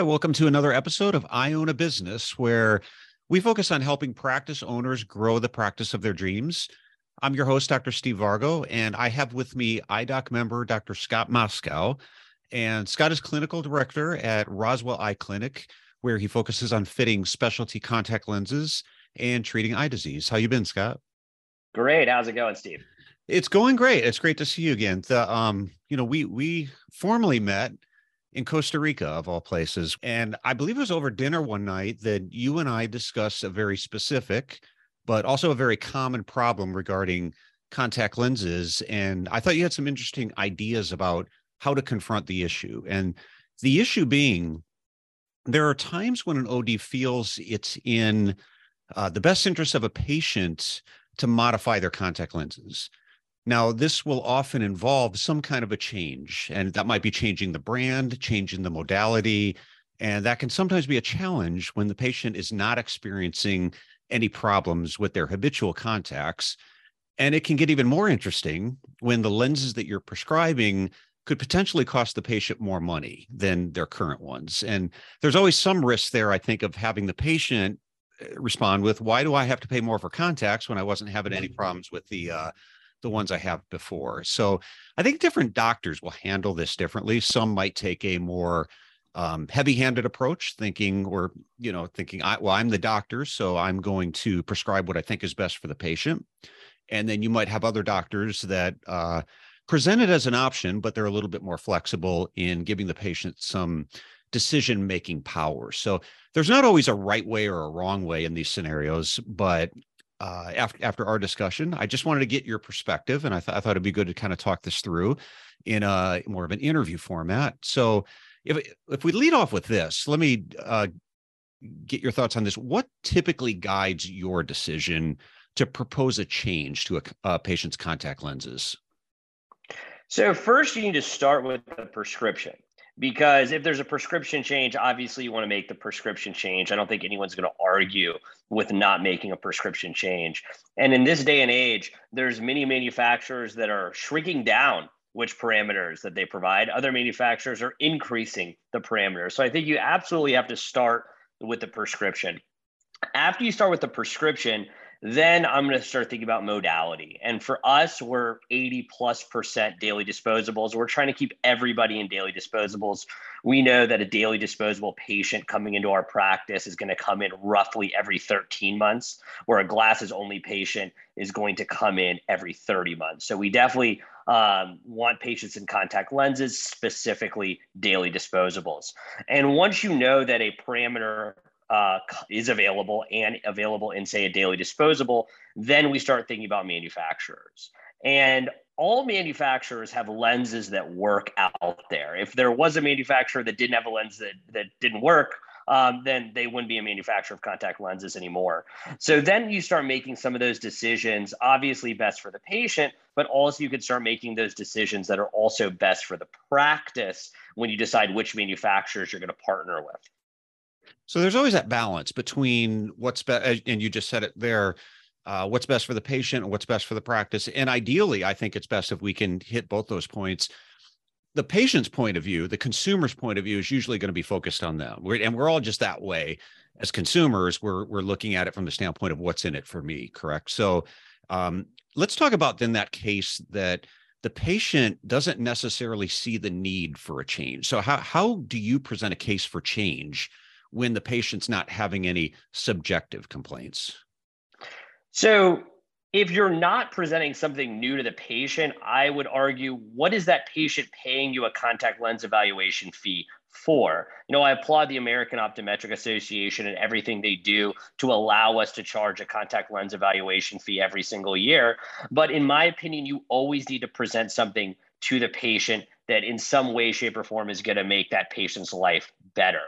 Hi, welcome to another episode of I Own a Business, where we focus on helping practice owners grow the practice of their dreams. I'm your host, Dr. Steve Vargo, and I have with me IDOC member Dr. Scott Moscow. And Scott is clinical director at Roswell Eye Clinic, where he focuses on fitting specialty contact lenses and treating eye disease. How you been, Scott? Great. How's it going, Steve? It's going great. It's great to see you again. The um, you know, we we formally met in Costa Rica, of all places. And I believe it was over dinner one night that you and I discussed a very specific, but also a very common problem regarding contact lenses. And I thought you had some interesting ideas about how to confront the issue. And the issue being, there are times when an OD feels it's in uh, the best interest of a patient to modify their contact lenses. Now, this will often involve some kind of a change, and that might be changing the brand, changing the modality. And that can sometimes be a challenge when the patient is not experiencing any problems with their habitual contacts. And it can get even more interesting when the lenses that you're prescribing could potentially cost the patient more money than their current ones. And there's always some risk there, I think, of having the patient uh, respond with, Why do I have to pay more for contacts when I wasn't having any problems with the uh, the ones I have before. So I think different doctors will handle this differently. Some might take a more um, heavy-handed approach, thinking or you know thinking, I, well, I'm the doctor, so I'm going to prescribe what I think is best for the patient. And then you might have other doctors that uh, present it as an option, but they're a little bit more flexible in giving the patient some decision making power. So there's not always a right way or a wrong way in these scenarios, but uh, after after our discussion. I just wanted to get your perspective, and I, th- I thought it'd be good to kind of talk this through in a more of an interview format. So, if if we lead off with this, let me uh, get your thoughts on this. What typically guides your decision to propose a change to a, a patient's contact lenses? So first, you need to start with the prescription because if there's a prescription change, obviously you want to make the prescription change. I don't think anyone's going to argue with not making a prescription change. And in this day and age, there's many manufacturers that are shrinking down which parameters that they provide. Other manufacturers are increasing the parameters. So I think you absolutely have to start with the prescription. After you start with the prescription, then I'm going to start thinking about modality. And for us, we're 80 plus percent daily disposables. We're trying to keep everybody in daily disposables. We know that a daily disposable patient coming into our practice is going to come in roughly every 13 months, where a glasses only patient is going to come in every 30 months. So we definitely um, want patients in contact lenses, specifically daily disposables. And once you know that a parameter uh, is available and available in, say, a daily disposable, then we start thinking about manufacturers. And all manufacturers have lenses that work out there. If there was a manufacturer that didn't have a lens that, that didn't work, um, then they wouldn't be a manufacturer of contact lenses anymore. So then you start making some of those decisions, obviously best for the patient, but also you could start making those decisions that are also best for the practice when you decide which manufacturers you're going to partner with. So there's always that balance between what's best, and you just said it there, uh, what's best for the patient and what's best for the practice. And ideally, I think it's best if we can hit both those points. The patient's point of view, the consumer's point of view is usually going to be focused on them. We're, and we're all just that way as consumers. We're, we're looking at it from the standpoint of what's in it for me, correct? So um, let's talk about then that case that the patient doesn't necessarily see the need for a change. So how, how do you present a case for change when the patient's not having any subjective complaints? So, if you're not presenting something new to the patient, I would argue what is that patient paying you a contact lens evaluation fee for? You know, I applaud the American Optometric Association and everything they do to allow us to charge a contact lens evaluation fee every single year. But in my opinion, you always need to present something to the patient that in some way, shape, or form is going to make that patient's life better.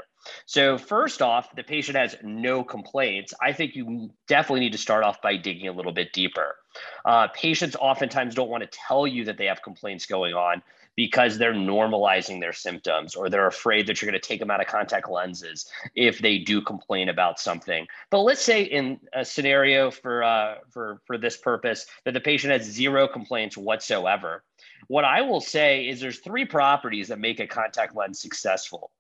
So, first off, the patient has no complaints. I think you definitely need to start off by digging a little bit deeper. Uh, patients oftentimes don't want to tell you that they have complaints going on because they're normalizing their symptoms or they're afraid that you're going to take them out of contact lenses if they do complain about something. But let's say in a scenario for uh, for for this purpose that the patient has zero complaints whatsoever. What I will say is there's three properties that make a contact lens successful.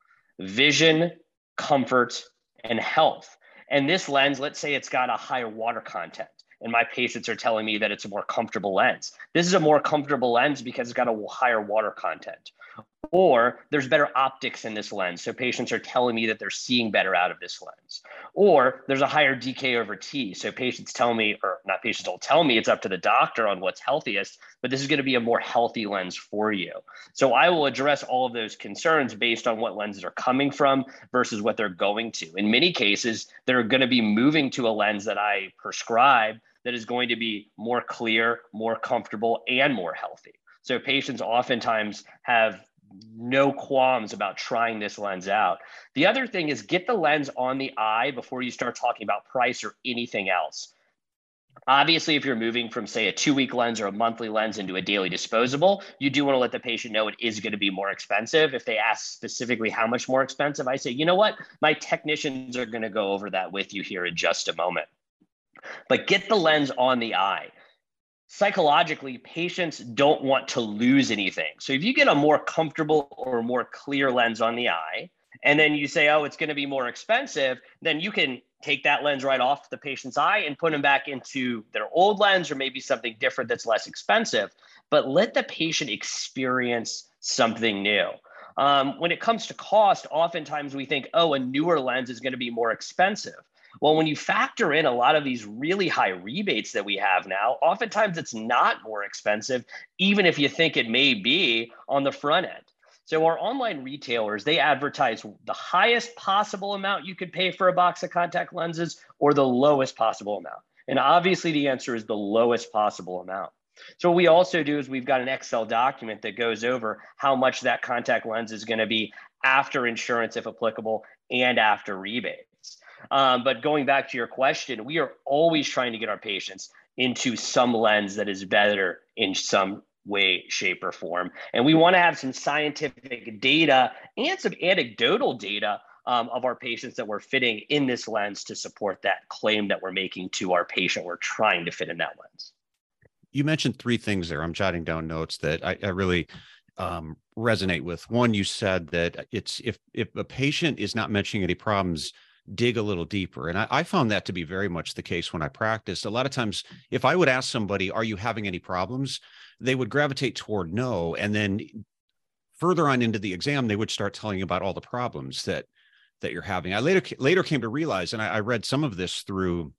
Vision, comfort, and health. And this lens, let's say it's got a higher water content and my patients are telling me that it's a more comfortable lens. This is a more comfortable lens because it's got a higher water content. Or there's better optics in this lens. So patients are telling me that they're seeing better out of this lens. Or there's a higher DK over T. So patients tell me, or not patients don't tell me, it's up to the doctor on what's healthiest, but this is going to be a more healthy lens for you. So I will address all of those concerns based on what lenses are coming from versus what they're going to. In many cases, they're going to be moving to a lens that I prescribe that is going to be more clear, more comfortable, and more healthy. So patients oftentimes have no qualms about trying this lens out. The other thing is get the lens on the eye before you start talking about price or anything else. Obviously, if you're moving from, say, a two week lens or a monthly lens into a daily disposable, you do want to let the patient know it is going to be more expensive. If they ask specifically how much more expensive, I say, you know what? My technicians are going to go over that with you here in just a moment. But get the lens on the eye. Psychologically, patients don't want to lose anything. So if you get a more comfortable or more clear lens on the eye, and then you say, oh, it's going to be more expensive, then you can take that lens right off the patient's eye and put them back into their old lens or maybe something different that's less expensive. But let the patient experience something new. Um, when it comes to cost, oftentimes we think, oh, a newer lens is going to be more expensive. Well, when you factor in a lot of these really high rebates that we have now, oftentimes it's not more expensive, even if you think it may be on the front end. So our online retailers, they advertise the highest possible amount you could pay for a box of contact lenses or the lowest possible amount. And obviously the answer is the lowest possible amount. So what we also do is we've got an Excel document that goes over how much that contact lens is going to be after insurance, if applicable, and after rebate. Um, but going back to your question, we are always trying to get our patients into some lens that is better in some way, shape, or form. And we want to have some scientific data and some anecdotal data um, of our patients that we're fitting in this lens to support that claim that we're making to our patient we're trying to fit in that lens. You mentioned three things there. I'm jotting down notes that I, I really um, resonate with. One, you said that it's if if a patient is not mentioning any problems, dig a little deeper. And I, I, found that to be very much the case when I practiced. A lot of times, if I would ask somebody, Are you having any problems? they would gravitate toward no. And then further on into the exam, they would start telling you about all the problems that that you're having. I later later came to realize, and I, I read some of this through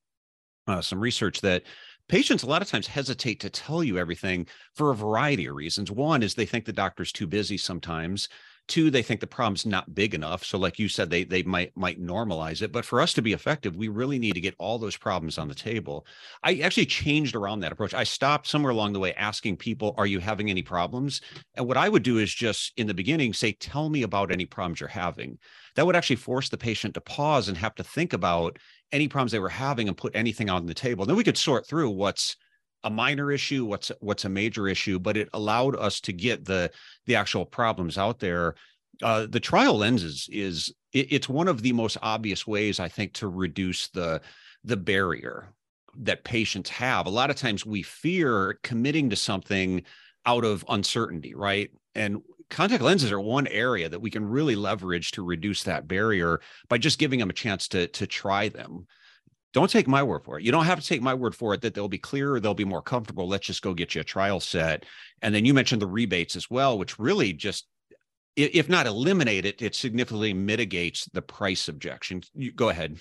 uh, some research that patients a lot of times hesitate to tell you everything for a variety of reasons. One is they think the doctor's too busy sometimes. Two, they think the problem's not big enough. So, like you said, they they might might normalize it. But for us to be effective, we really need to get all those problems on the table. I actually changed around that approach. I stopped somewhere along the way asking people, "Are you having any problems?" And what I would do is just in the beginning say, "Tell me about any problems you're having." That would actually force the patient to pause and have to think about any problems they were having and put anything on the table. Then we could sort through what's a minor issue what's what's a major issue but it allowed us to get the the actual problems out there. Uh, the trial lenses is it, it's one of the most obvious ways i think to reduce the the barrier that patients have. A lot of times we fear committing to something out of uncertainty right? And contact lenses are one area that we can really leverage to reduce that barrier by just giving them a chance to to try them don't take my word for it. You don't have to take my word for it that they'll be clearer, they'll be more comfortable. Let's just go get you a trial set. And then you mentioned the rebates as well, which really just, if not eliminate it, it significantly mitigates the price objection. You, go ahead.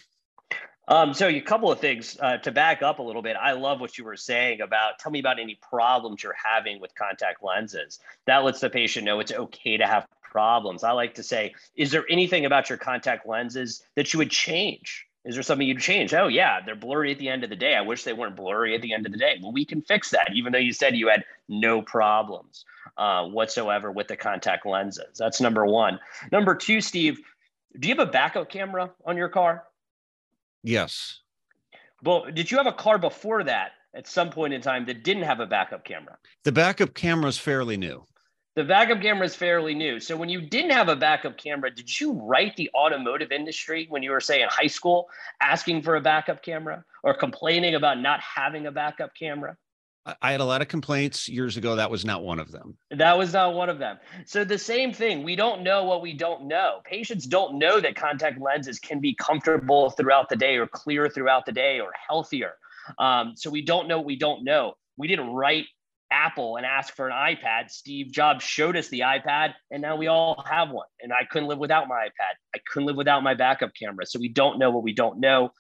Um, so a couple of things uh, to back up a little bit. I love what you were saying about tell me about any problems you're having with contact lenses. That lets the patient know it's okay to have problems. I like to say, is there anything about your contact lenses that you would change? Is there something you'd change? Oh, yeah, they're blurry at the end of the day. I wish they weren't blurry at the end of the day. Well, we can fix that, even though you said you had no problems uh, whatsoever with the contact lenses. That's number one. Number two, Steve, do you have a backup camera on your car? Yes. Well, did you have a car before that at some point in time that didn't have a backup camera? The backup camera is fairly new. The backup camera is fairly new. So when you didn't have a backup camera, did you write the automotive industry when you were, say, in high school, asking for a backup camera or complaining about not having a backup camera? I had a lot of complaints years ago. That was not one of them. That was not one of them. So the same thing, we don't know what we don't know. Patients don't know that contact lenses can be comfortable throughout the day or clear throughout the day or healthier. Um, so we don't know what we don't know. We didn't write Apple and ask for an iPad. Steve Jobs showed us the iPad, and now we all have one. And I couldn't live without my iPad. I couldn't live without my backup camera. So we don't know what we don't know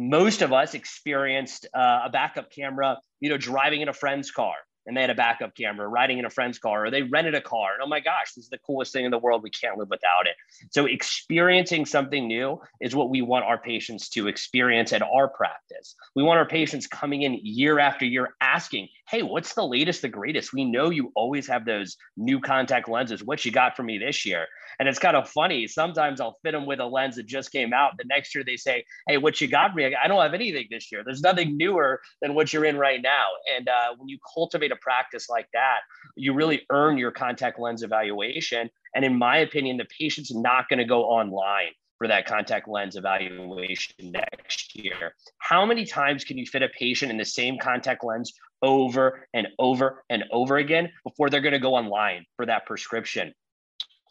most of us experienced uh, a backup camera, you know, driving in a friend's car and they had a backup camera, riding in a friend's car, or they rented a car. And oh my gosh, this is the coolest thing in the world. We can't live without it. So, experiencing something new is what we want our patients to experience at our practice. We want our patients coming in year after year asking, Hey, what's the latest, the greatest? We know you always have those new contact lenses. What you got for me this year? And it's kind of funny. Sometimes I'll fit them with a lens that just came out. The next year they say, Hey, what you got for me? I don't have anything this year. There's nothing newer than what you're in right now. And uh, when you cultivate a practice like that, you really earn your contact lens evaluation. And in my opinion, the patient's not going to go online for that contact lens evaluation next year. How many times can you fit a patient in the same contact lens over and over and over again before they're going to go online for that prescription?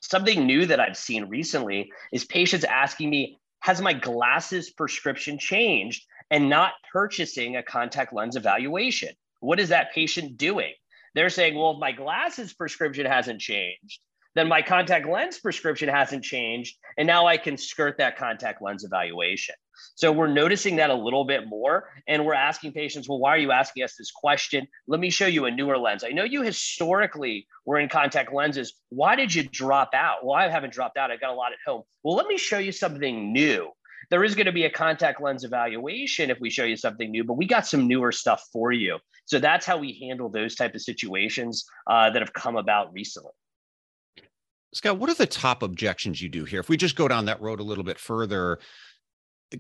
Something new that I've seen recently is patients asking me, has my glasses prescription changed and not purchasing a contact lens evaluation? What is that patient doing? They're saying, well, if my glasses prescription hasn't changed, then my contact lens prescription hasn't changed. And now I can skirt that contact lens evaluation. So we're noticing that a little bit more. And we're asking patients, well, why are you asking us this question? Let me show you a newer lens. I know you historically were in contact lenses. Why did you drop out? Well, I haven't dropped out. I've got a lot at home. Well, let me show you something new. There is going to be a contact lens evaluation if we show you something new, but we got some newer stuff for you. So that's how we handle those type of situations uh, that have come about recently. Scott, what are the top objections you do hear? If we just go down that road a little bit further,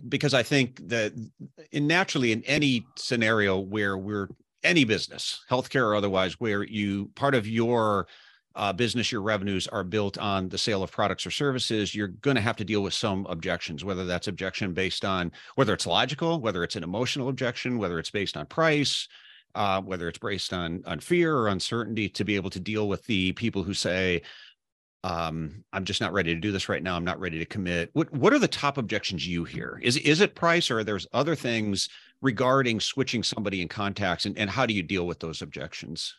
because I think that in naturally in any scenario where we're any business, healthcare or otherwise, where you part of your uh, business, your revenues are built on the sale of products or services, you're going to have to deal with some objections, whether that's objection based on whether it's logical, whether it's an emotional objection, whether it's based on price, uh, whether it's based on on fear or uncertainty, to be able to deal with the people who say, um, I'm just not ready to do this right now. I'm not ready to commit. What what are the top objections you hear? Is is it price or there's other things regarding switching somebody in contacts and, and how do you deal with those objections?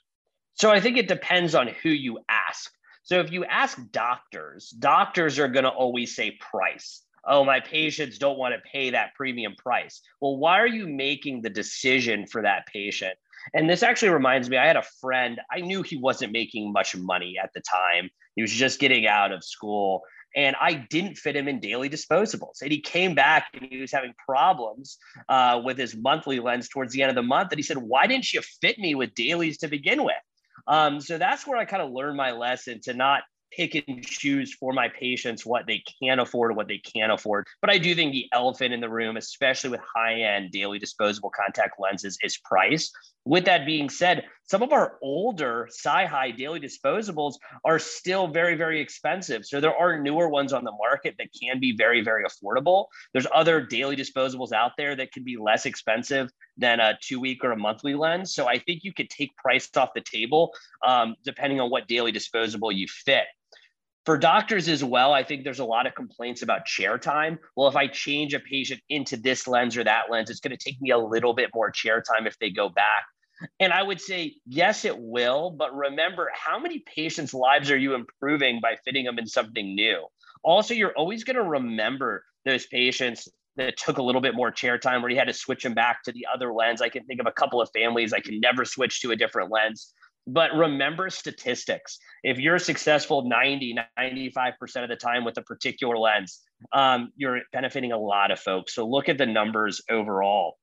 So I think it depends on who you ask. So if you ask doctors, doctors are going to always say price. Oh, my patients don't want to pay that premium price. Well, why are you making the decision for that patient? And this actually reminds me, I had a friend, I knew he wasn't making much money at the time. He was just getting out of school. And I didn't fit him in daily disposables. And he came back and he was having problems uh, with his monthly lens towards the end of the month. And he said, Why didn't you fit me with dailies to begin with? Um, so that's where I kind of learned my lesson to not pick and choose for my patients what they can afford what they can't afford. But I do think the elephant in the room, especially with high end daily disposable contact lenses, is price. With that being said, some of our older SiHy daily disposables are still very, very expensive. So there are newer ones on the market that can be very, very affordable. There's other daily disposables out there that can be less expensive than a two week or a monthly lens. So I think you could take price off the table um, depending on what daily disposable you fit. For doctors as well, I think there's a lot of complaints about chair time. Well, if I change a patient into this lens or that lens, it's going to take me a little bit more chair time if they go back. And I would say, yes, it will. But remember, how many patients' lives are you improving by fitting them in something new? Also, you're always going to remember those patients that took a little bit more chair time where you had to switch them back to the other lens. I can think of a couple of families I can never switch to a different lens. But remember statistics. If you're successful 90, 95% of the time with a particular lens, um, you're benefiting a lot of folks. So look at the numbers overall.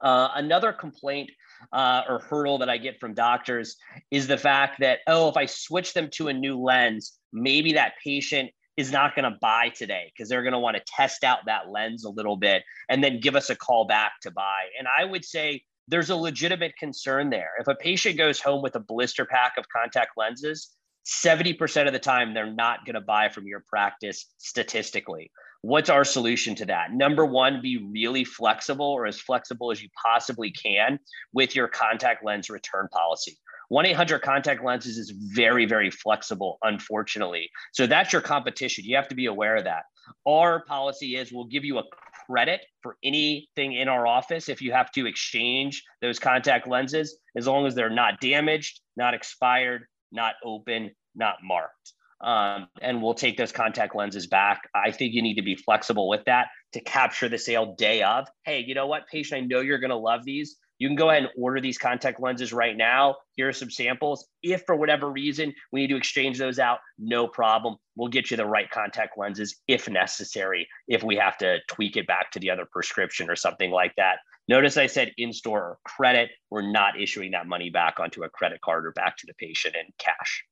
Uh, another complaint uh, or hurdle that I get from doctors is the fact that, oh, if I switch them to a new lens, maybe that patient is not going to buy today because they're going to want to test out that lens a little bit and then give us a call back to buy. And I would say there's a legitimate concern there. If a patient goes home with a blister pack of contact lenses, 70% of the time they're not going to buy from your practice statistically. What's our solution to that? Number one, be really flexible or as flexible as you possibly can with your contact lens return policy. 1 800 contact lenses is very, very flexible, unfortunately. So that's your competition. You have to be aware of that. Our policy is we'll give you a credit for anything in our office if you have to exchange those contact lenses, as long as they're not damaged, not expired, not open, not marked um, and we'll take those contact lenses back. I think you need to be flexible with that to capture the sale day of. Hey, you know what, patient, I know you're going to love these. You can go ahead and order these contact lenses right now. Here are some samples. If for whatever reason we need to exchange those out, no problem. We'll get you the right contact lenses if necessary, if we have to tweak it back to the other prescription or something like that. Notice I said in store or credit. We're not issuing that money back onto a credit card or back to the patient in cash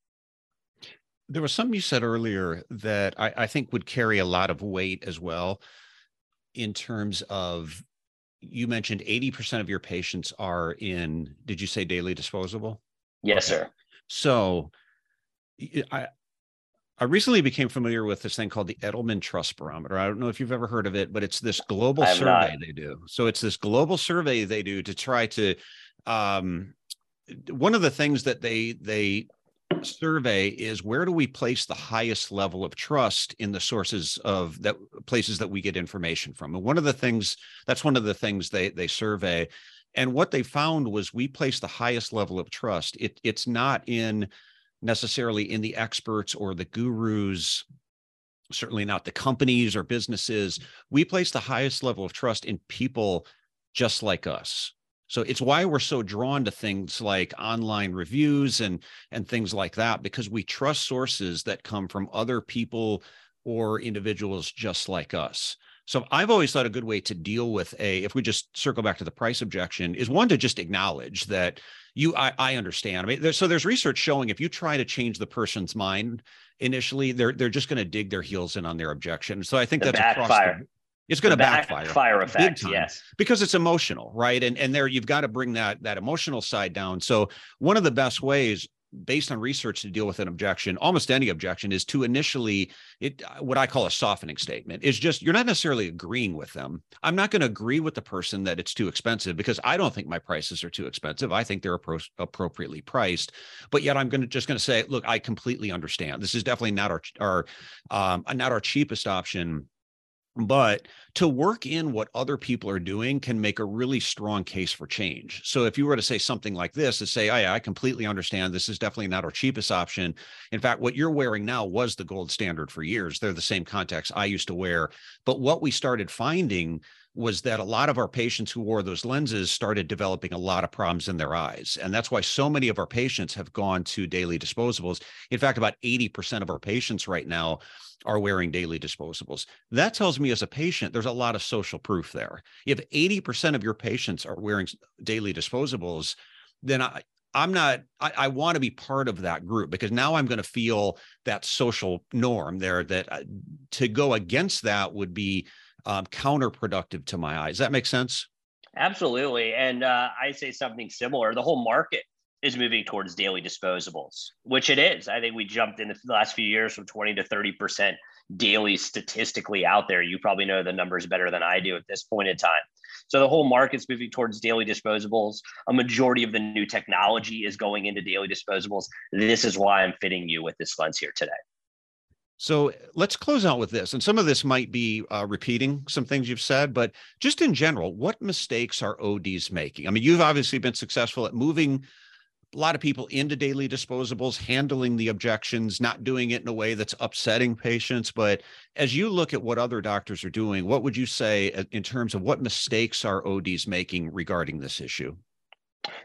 there was something you said earlier that I, I, think would carry a lot of weight as well in terms of you mentioned 80% of your patients are in did you say daily disposable yes okay. sir so i i recently became familiar with this thing called the edelman trust barometer i don't know if you've ever heard of it but it's this global survey not. they do so it's this global survey they do to try to um one of the things that they they survey is where do we place the highest level of trust in the sources of that places that we get information from? And one of the things that's one of the things they they survey. And what they found was we place the highest level of trust. It, it's not in necessarily in the experts or the gurus certainly not the companies or businesses. We place the highest level of trust in people just like us so it's why we're so drawn to things like online reviews and and things like that because we trust sources that come from other people or individuals just like us. So I've always thought a good way to deal with a if we just circle back to the price objection is one to just acknowledge that you I, I understand. I mean there, so there's research showing if you try to change the person's mind initially they're they're just going to dig their heels in on their objection. So I think the that's backfire. across it's going to backfire fire effect yes. because it's emotional right? And and there you've got to bring that that emotional side down. So one of the best ways based on research to deal with an objection almost any objection is to initially it what i call a softening statement is just you're not necessarily agreeing with them. I'm not going to agree with the person that it's too expensive because i don't think my prices are too expensive. I think they're appro- appropriately priced. But yet i'm going to just going to say look i completely understand. This is definitely not our our um, not our cheapest option but to work in what other people are doing can make a really strong case for change. So if you were to say something like this, to say, oh, I completely understand this is definitely not our cheapest option. In fact, what you're wearing now was the gold standard for years. They're the same contacts I used to wear. But what we started finding was that a lot of our patients who wore those lenses started developing a lot of problems in their eyes. And that's why so many of our patients have gone to daily disposables. In fact, about 80% of our patients right now are wearing daily disposables. That tells me as a patient, there's a lot of social proof there. If 80% of your patients are wearing daily disposables, then I, I'm not, I, I want to be part of that group because now I'm going to feel that social norm there that uh, to go against that would be um, counterproductive to my eyes. Does that make sense? Absolutely. And uh, I say something similar. The whole market is moving towards daily disposables, which it is. I think we jumped in the last few years from 20 to 30% daily statistically out there. You probably know the numbers better than I do at this point in time. So the whole market's moving towards daily disposables. A majority of the new technology is going into daily disposables. This is why I'm fitting you with this lens here today. So let's close out with this. And some of this might be uh, repeating some things you've said, but just in general, what mistakes are ODs making? I mean, you've obviously been successful at moving a lot of people into daily disposables, handling the objections, not doing it in a way that's upsetting patients. But as you look at what other doctors are doing, what would you say uh, in terms of what mistakes are ODs making regarding this issue?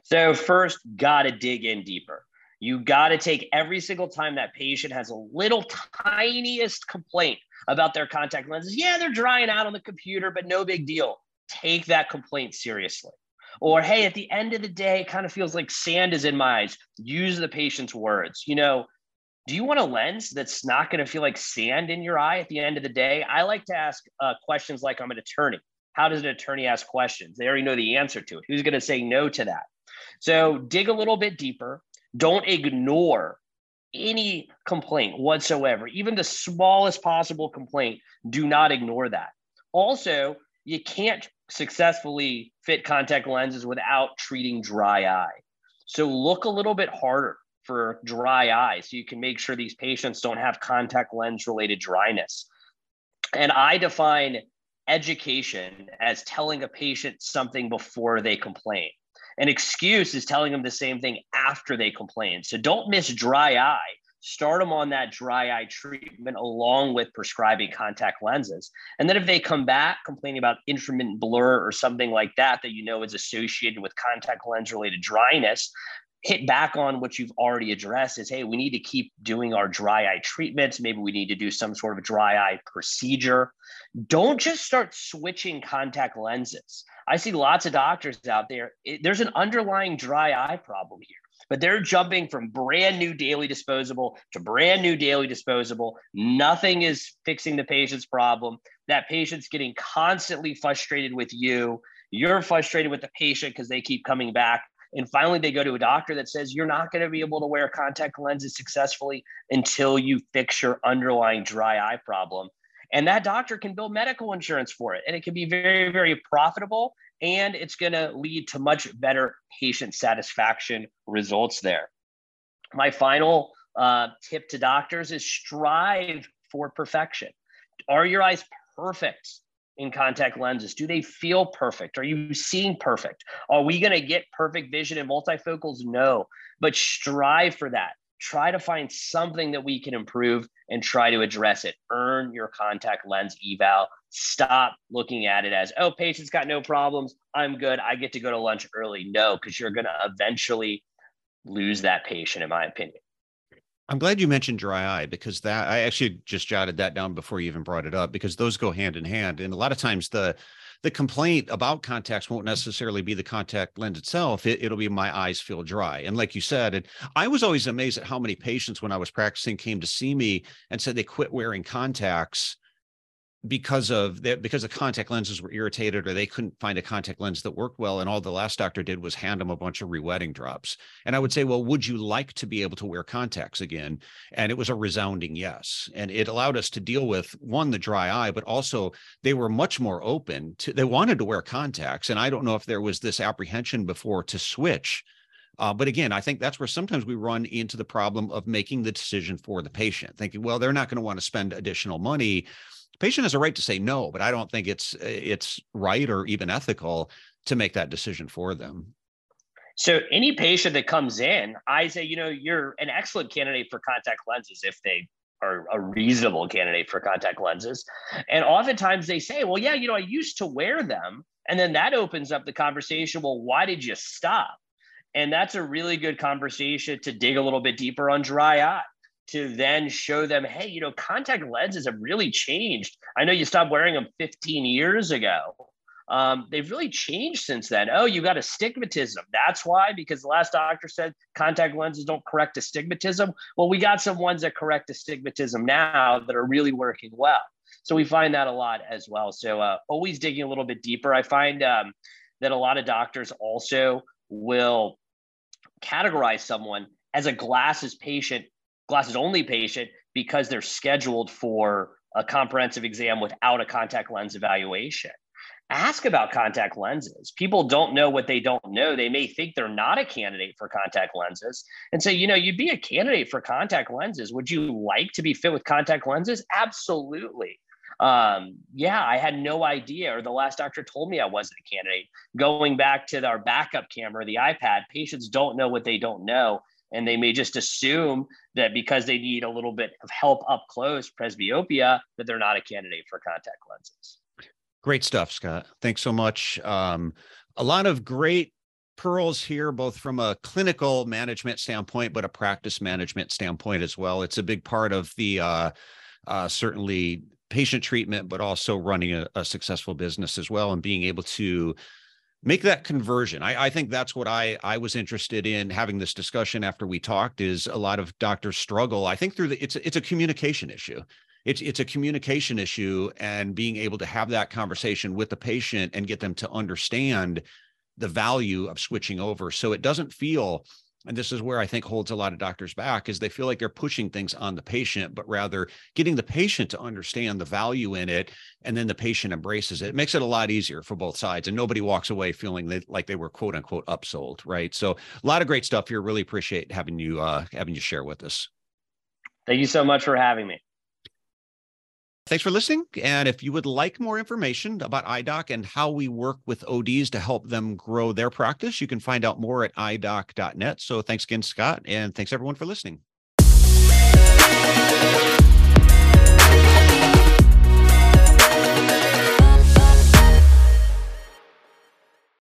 So, first, got to dig in deeper. You got to take every single time that patient has a little tiniest complaint about their contact lenses. Yeah, they're drying out on the computer, but no big deal. Take that complaint seriously. Or, hey, at the end of the day, it kind of feels like sand is in my eyes. Use the patient's words. You know, do you want a lens that's not going to feel like sand in your eye at the end of the day? I like to ask uh, questions like I'm an attorney. How does an attorney ask questions? They already know the answer to it. Who's going to say no to that? So dig a little bit deeper. Don't ignore any complaint whatsoever, even the smallest possible complaint, do not ignore that. Also, you can't successfully fit contact lenses without treating dry eye. So look a little bit harder for dry eye so you can make sure these patients don't have contact lens related dryness. And I define education as telling a patient something before they complain. An excuse is telling them the same thing after they complain. So don't miss dry eye. Start them on that dry eye treatment along with prescribing contact lenses. And then if they come back complaining about intermittent blur or something like that, that you know is associated with contact lens related dryness, hit back on what you've already addressed is hey we need to keep doing our dry eye treatments maybe we need to do some sort of dry eye procedure don't just start switching contact lenses. I see lots of doctors out there. It, there's an underlying dry eye problem here but they're jumping from brand new daily disposable to brand new daily disposable. Nothing is fixing the patient's problem. That patient's getting constantly frustrated with you. You're frustrated with the patient because they keep coming back. And finally, they go to a doctor that says you're not going to be able to wear contact lenses successfully until you fix your underlying dry eye problem. And that doctor can build medical insurance for it. And it can be very, very profitable. And it's going to lead to much better patient satisfaction results there. My final uh, tip to doctors is strive for perfection. Are your eyes perfect? in contact lenses? Do they feel perfect? Are you seeing perfect? Are we going to get perfect vision in multifocals? No, but strive for that. Try to find something that we can improve and try to address it. Earn your contact lens eval. Stop looking at it as, oh, patient's got no problems. I'm good. I get to go to lunch early. No, because you're going to eventually lose that patient, in my opinion. I'm glad you mentioned dry eye because that I actually just jotted that down before you even brought it up because those go hand in hand. And a lot of times the the complaint about contacts won't necessarily be the contact lens itself. It, will be my eyes feel dry. And like you said, and I was always amazed at how many patients when I was practicing came to see me and said they quit wearing contacts because of that because the contact lenses were irritated or they couldn't find a contact lens that worked well and all the last doctor did was hand them a bunch of rewetting drops. And i would say well would you like to be able to wear contacts again? And it was a resounding yes. And it allowed us to deal with one the dry eye but also they were much more open to they wanted to wear contacts. And i don't know if there was this apprehension before to switch uh, but again, I think that's where sometimes we run into the problem of making the decision for the patient, thinking, well, they're not going to want to spend additional money patient has a right to say no, but I don't think it's it's right or even ethical to make that decision for them. So any patient that comes in, I say, you know, you're an excellent candidate for contact lenses if they are a reasonable candidate for contact lenses. And oftentimes they say, well, yeah, you know, I used to wear them. And then that opens up the conversation. Well, why did you stop? And that's a really good conversation to dig a little bit deeper on dry eye to then show them, hey, you know, contact lenses have really changed. I know you stopped wearing them 15 years ago. Um, they've really changed since then. Oh, you got astigmatism. That's why, because the last doctor said contact lenses don't correct astigmatism. Well, we got some ones that correct astigmatism now that are really working well. So we find that a lot as well. So uh, always digging a little bit deeper. I find um, that a lot of doctors also will categorize someone as a glasses patient glasses only patient because they're scheduled for a comprehensive exam without a contact lens evaluation. Ask about contact lenses. People don't know what they don't know. They may think they're not a candidate for contact lenses and say, you know, you'd be a candidate for contact lenses. Would you like to be fit with contact lenses? Absolutely. Um, yeah, I had no idea, or the last doctor told me I wasn't a candidate. Going back to our backup camera, the iPad, patients don't know what they don't know and they may just assume that because they need a little bit of help up close presbyopia that they're not a candidate for contact lenses. Great stuff scott. Thanks so much. Um, a lot of great pearls here both from a clinical management standpoint but a practice management standpoint as well. It's a big part of the uh, uh, certainly patient treatment but also running a, a successful business as well and being able to make that conversion. I, I, think that's what i i was interested in having this discussion after we talked is a lot of doctors struggle i think through the it's it's a communication issue. It's it's a communication issue and being able to have that conversation with the patient and get them to understand the value of switching over. So it doesn't feel and this is where I think holds a lot of doctors back is they feel like they're pushing things on the patient, but rather getting the patient to understand the value in it. And then the patient embraces it. It makes it a lot easier for both sides. And nobody walks away feeling that, like they were quote unquote upsold. Right. So a lot of great stuff here. Really appreciate having you, uh, having you share with us. Thank you so much for having me. Thanks for listening. And if you would like more information about iDoc and how we work with ODs to help them grow their practice, you can find out more at idoc.net. So thanks again, Scott, and thanks everyone for listening.